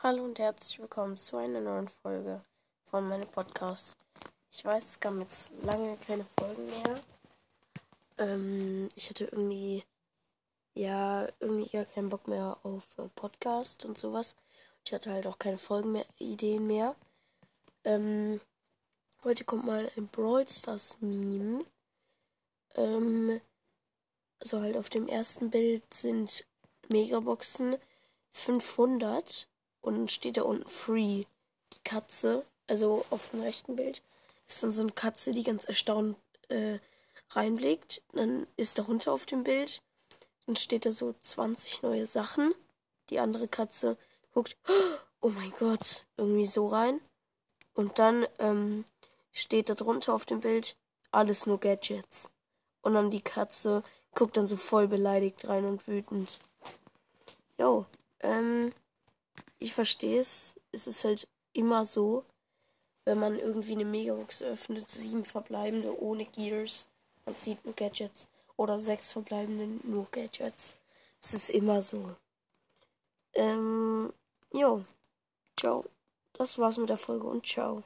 Hallo und herzlich willkommen zu einer neuen Folge von meinem Podcast. Ich weiß, es gab jetzt lange keine Folgen mehr. Ähm, ich hatte irgendwie, ja, irgendwie gar keinen Bock mehr auf äh, Podcast und sowas. Ich hatte halt auch keine Folgen mehr, Ideen mehr. Ähm, heute kommt mal ein Brawl Stars Meme. Ähm, also halt auf dem ersten Bild sind Megaboxen 500 und steht da unten Free. Die Katze, also auf dem rechten Bild, ist dann so eine Katze, die ganz erstaunt äh, reinblickt. Dann ist darunter auf dem Bild, dann steht da so 20 neue Sachen. Die andere Katze guckt, oh mein Gott, irgendwie so rein. Und dann ähm, steht da drunter auf dem Bild, alles nur Gadgets. Und dann die Katze guckt dann so voll beleidigt rein und wütend. Jo, ähm, ich verstehe es. Es ist halt immer so, wenn man irgendwie eine Megabox öffnet, sieben verbleibende ohne Gears und zieht nur Gadgets. Oder sechs verbleibende nur Gadgets. Es ist immer so. Ähm, jo. Ciao. Das war's mit der Folge und ciao.